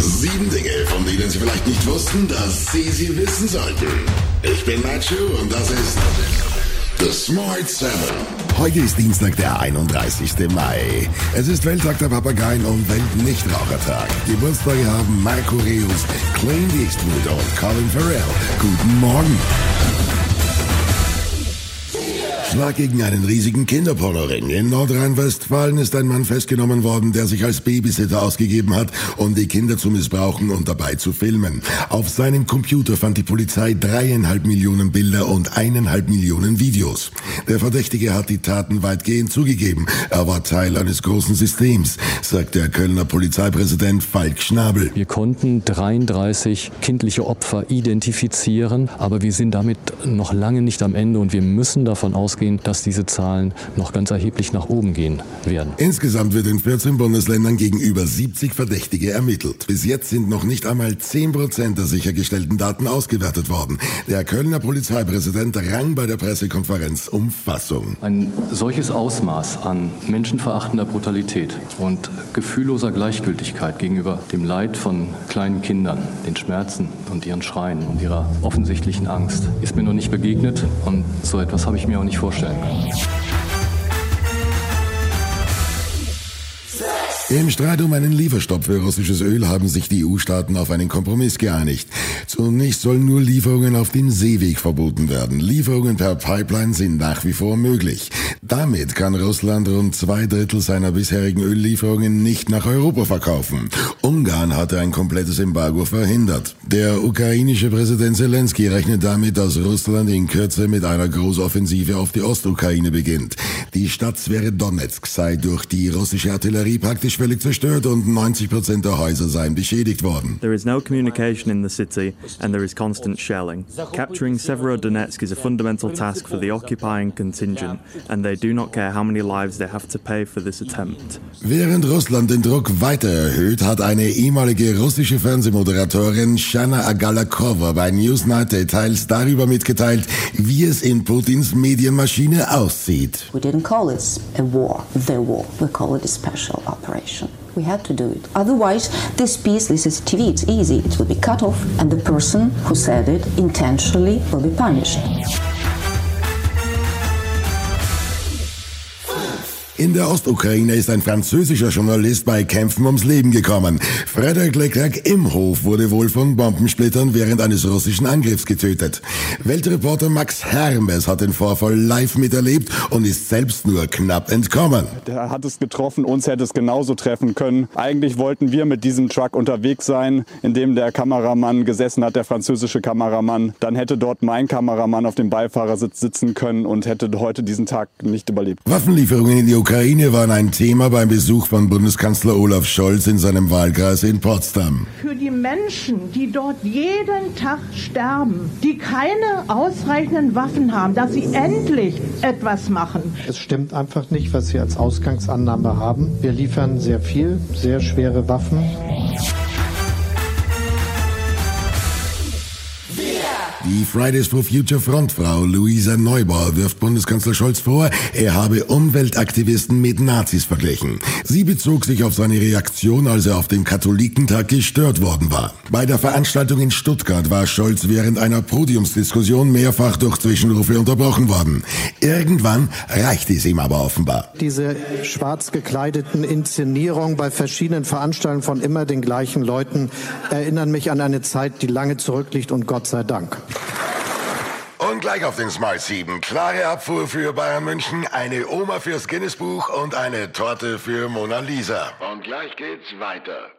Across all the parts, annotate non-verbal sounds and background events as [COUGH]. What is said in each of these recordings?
Sieben Dinge, von denen Sie vielleicht nicht wussten, dass Sie sie wissen sollten. Ich bin Nacho und das ist The Smart Seven. Heute ist Dienstag, der 31. Mai. Es ist Welttag der Papageien und Weltnichtrauchertag. Geburtstage haben Marco Reus, Clint Eastwood und Colin Farrell. Guten Morgen. Schlag gegen einen riesigen Kinderpornoring. In Nordrhein-Westfalen ist ein Mann festgenommen worden, der sich als Babysitter ausgegeben hat, um die Kinder zu missbrauchen und dabei zu filmen. Auf seinem Computer fand die Polizei dreieinhalb Millionen Bilder und eineinhalb Millionen Videos. Der Verdächtige hat die Taten weitgehend zugegeben. Er war Teil eines großen Systems, sagt der Kölner Polizeipräsident Falk Schnabel. Wir konnten 33 kindliche Opfer identifizieren, aber wir sind damit noch lange nicht am Ende und wir müssen davon ausgehen, dass diese Zahlen noch ganz erheblich nach oben gehen werden. Insgesamt wird in 14 Bundesländern gegenüber 70 Verdächtige ermittelt. Bis jetzt sind noch nicht einmal 10 Prozent der sichergestellten Daten ausgewertet worden. Der Kölner Polizeipräsident rang bei der Pressekonferenz um Fassung. Ein solches Ausmaß an menschenverachtender Brutalität und gefühlloser Gleichgültigkeit gegenüber dem Leid von kleinen Kindern, den Schmerzen und ihren Schreien und ihrer offensichtlichen Angst ist mir noch nicht begegnet und so etwas habe ich mir auch nicht vorstellen können. Im Streit um einen Lieferstopp für russisches Öl haben sich die EU-Staaten auf einen Kompromiss geeinigt. Zunächst sollen nur Lieferungen auf dem Seeweg verboten werden. Lieferungen per Pipeline sind nach wie vor möglich. Damit kann Russland rund zwei Drittel seiner bisherigen Öllieferungen nicht nach Europa verkaufen. Ungarn hatte ein komplettes Embargo verhindert. Der ukrainische Präsident Zelensky rechnet damit, dass Russland in Kürze mit einer Großoffensive auf die Ostukraine beginnt. Die Stadt Sverodonetsk sei durch die russische Artillerie praktisch völlig zerstört und 90 Prozent der Häuser seien beschädigt worden. There is no communication in the city and there is constant shelling. Capturing Severodonetsk is a fundamental task for the occupying contingent and they do not care how many lives they have to pay for this attempt. Während Russland den Druck weiter erhöht, hat eine ehemalige russische Fernsehmoderatorin Shana Agalakova bei Newsnight Details darüber mitgeteilt, wie es in Putins Medienmaschine aussieht. We didn't call it a war, the war. We call it a special operation. We had to do it. Otherwise, this piece, this is TV, it's easy. It will be cut off, and the person who said it intentionally will be punished. In der Ostukraine ist ein französischer Journalist bei Kämpfen ums Leben gekommen. Frederick Leclerc im Hof wurde wohl von Bombensplittern während eines russischen Angriffs getötet. Weltreporter Max Hermes hat den Vorfall live miterlebt und ist selbst nur knapp entkommen. Der hat es getroffen, uns hätte es genauso treffen können. Eigentlich wollten wir mit diesem Truck unterwegs sein, in dem der Kameramann gesessen hat, der französische Kameramann. Dann hätte dort mein Kameramann auf dem Beifahrersitz sitzen können und hätte heute diesen Tag nicht überlebt. Waffenlieferungen in die Ukraine waren ein Thema beim Besuch von Bundeskanzler Olaf Scholz in seinem Wahlkreis in Potsdam. Für die Menschen, die dort jeden Tag sterben, die keine ausreichenden Waffen haben, dass sie endlich etwas machen. Es stimmt einfach nicht, was Sie als Ausgangsannahme haben. Wir liefern sehr viel, sehr schwere Waffen. Die Fridays for Future Frontfrau Luisa Neubauer wirft Bundeskanzler Scholz vor, er habe Umweltaktivisten mit Nazis verglichen. Sie bezog sich auf seine Reaktion, als er auf dem Katholikentag gestört worden war. Bei der Veranstaltung in Stuttgart war Scholz während einer Podiumsdiskussion mehrfach durch Zwischenrufe unterbrochen worden. Irgendwann reichte es ihm aber offenbar. Diese schwarz gekleideten Inszenierungen bei verschiedenen Veranstaltungen von immer den gleichen Leuten erinnern mich an eine Zeit, die lange zurückliegt und Gott sei Dank. Und gleich auf den Smart 7. Klare Abfuhr für Bayern München, eine Oma fürs Guinness-Buch und eine Torte für Mona Lisa. Und gleich geht's weiter.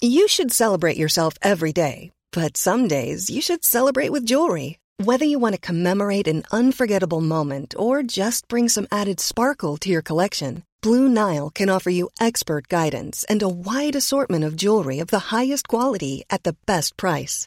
You should celebrate yourself every day, but some days you should celebrate with jewelry. Whether you want to commemorate an unforgettable moment or just bring some added sparkle to your collection, Blue Nile can offer you expert guidance and a wide assortment of jewelry of the highest quality at the best price.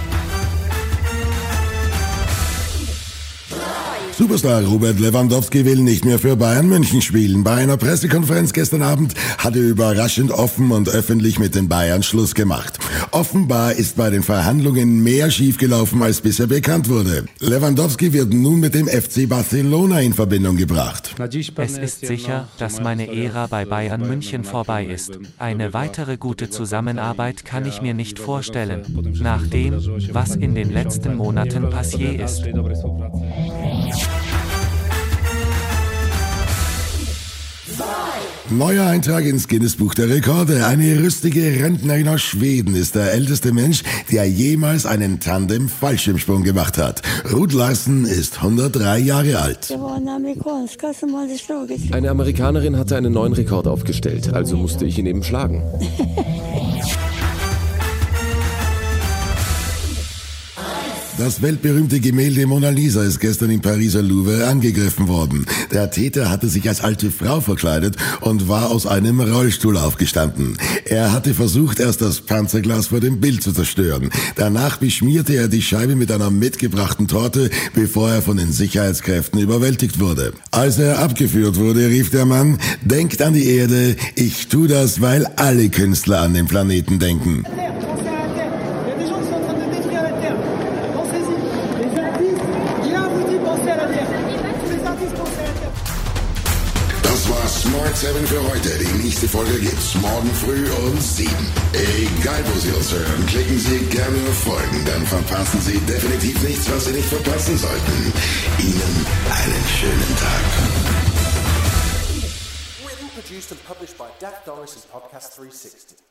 Superstar Robert Lewandowski will nicht mehr für Bayern München spielen. Bei einer Pressekonferenz gestern Abend hat er überraschend offen und öffentlich mit den Bayern Schluss gemacht. Offenbar ist bei den Verhandlungen mehr schiefgelaufen, als bisher bekannt wurde. Lewandowski wird nun mit dem FC Barcelona in Verbindung gebracht. Es ist sicher, dass meine Ära bei Bayern München vorbei ist. Eine weitere gute Zusammenarbeit kann ich mir nicht vorstellen, nach dem, was in den letzten Monaten passiert ist. Neuer Eintrag ins Guinness-Buch der Rekorde. Eine rüstige Rentnerin aus Schweden ist der älteste Mensch, der jemals einen Tandem-Fallschirmsprung gemacht hat. Ruth Larsen ist 103 Jahre alt. Eine Amerikanerin hatte einen neuen Rekord aufgestellt, also musste ich ihn eben schlagen. [LAUGHS] Das weltberühmte Gemälde Mona Lisa ist gestern im Pariser Louvre angegriffen worden. Der Täter hatte sich als alte Frau verkleidet und war aus einem Rollstuhl aufgestanden. Er hatte versucht, erst das Panzerglas vor dem Bild zu zerstören. Danach beschmierte er die Scheibe mit einer mitgebrachten Torte, bevor er von den Sicherheitskräften überwältigt wurde. Als er abgeführt wurde, rief der Mann, denkt an die Erde, ich tu das, weil alle Künstler an den Planeten denken. Das war Smart 7 für heute. Die nächste Folge gibt's morgen früh um 7. Egal wo Sie uns hören, klicken Sie gerne auf Folgen, dann verpassen Sie definitiv nichts, was Sie nicht verpassen sollten. Ihnen einen schönen Tag. Produced, and published by Dak Doris and Podcast 360.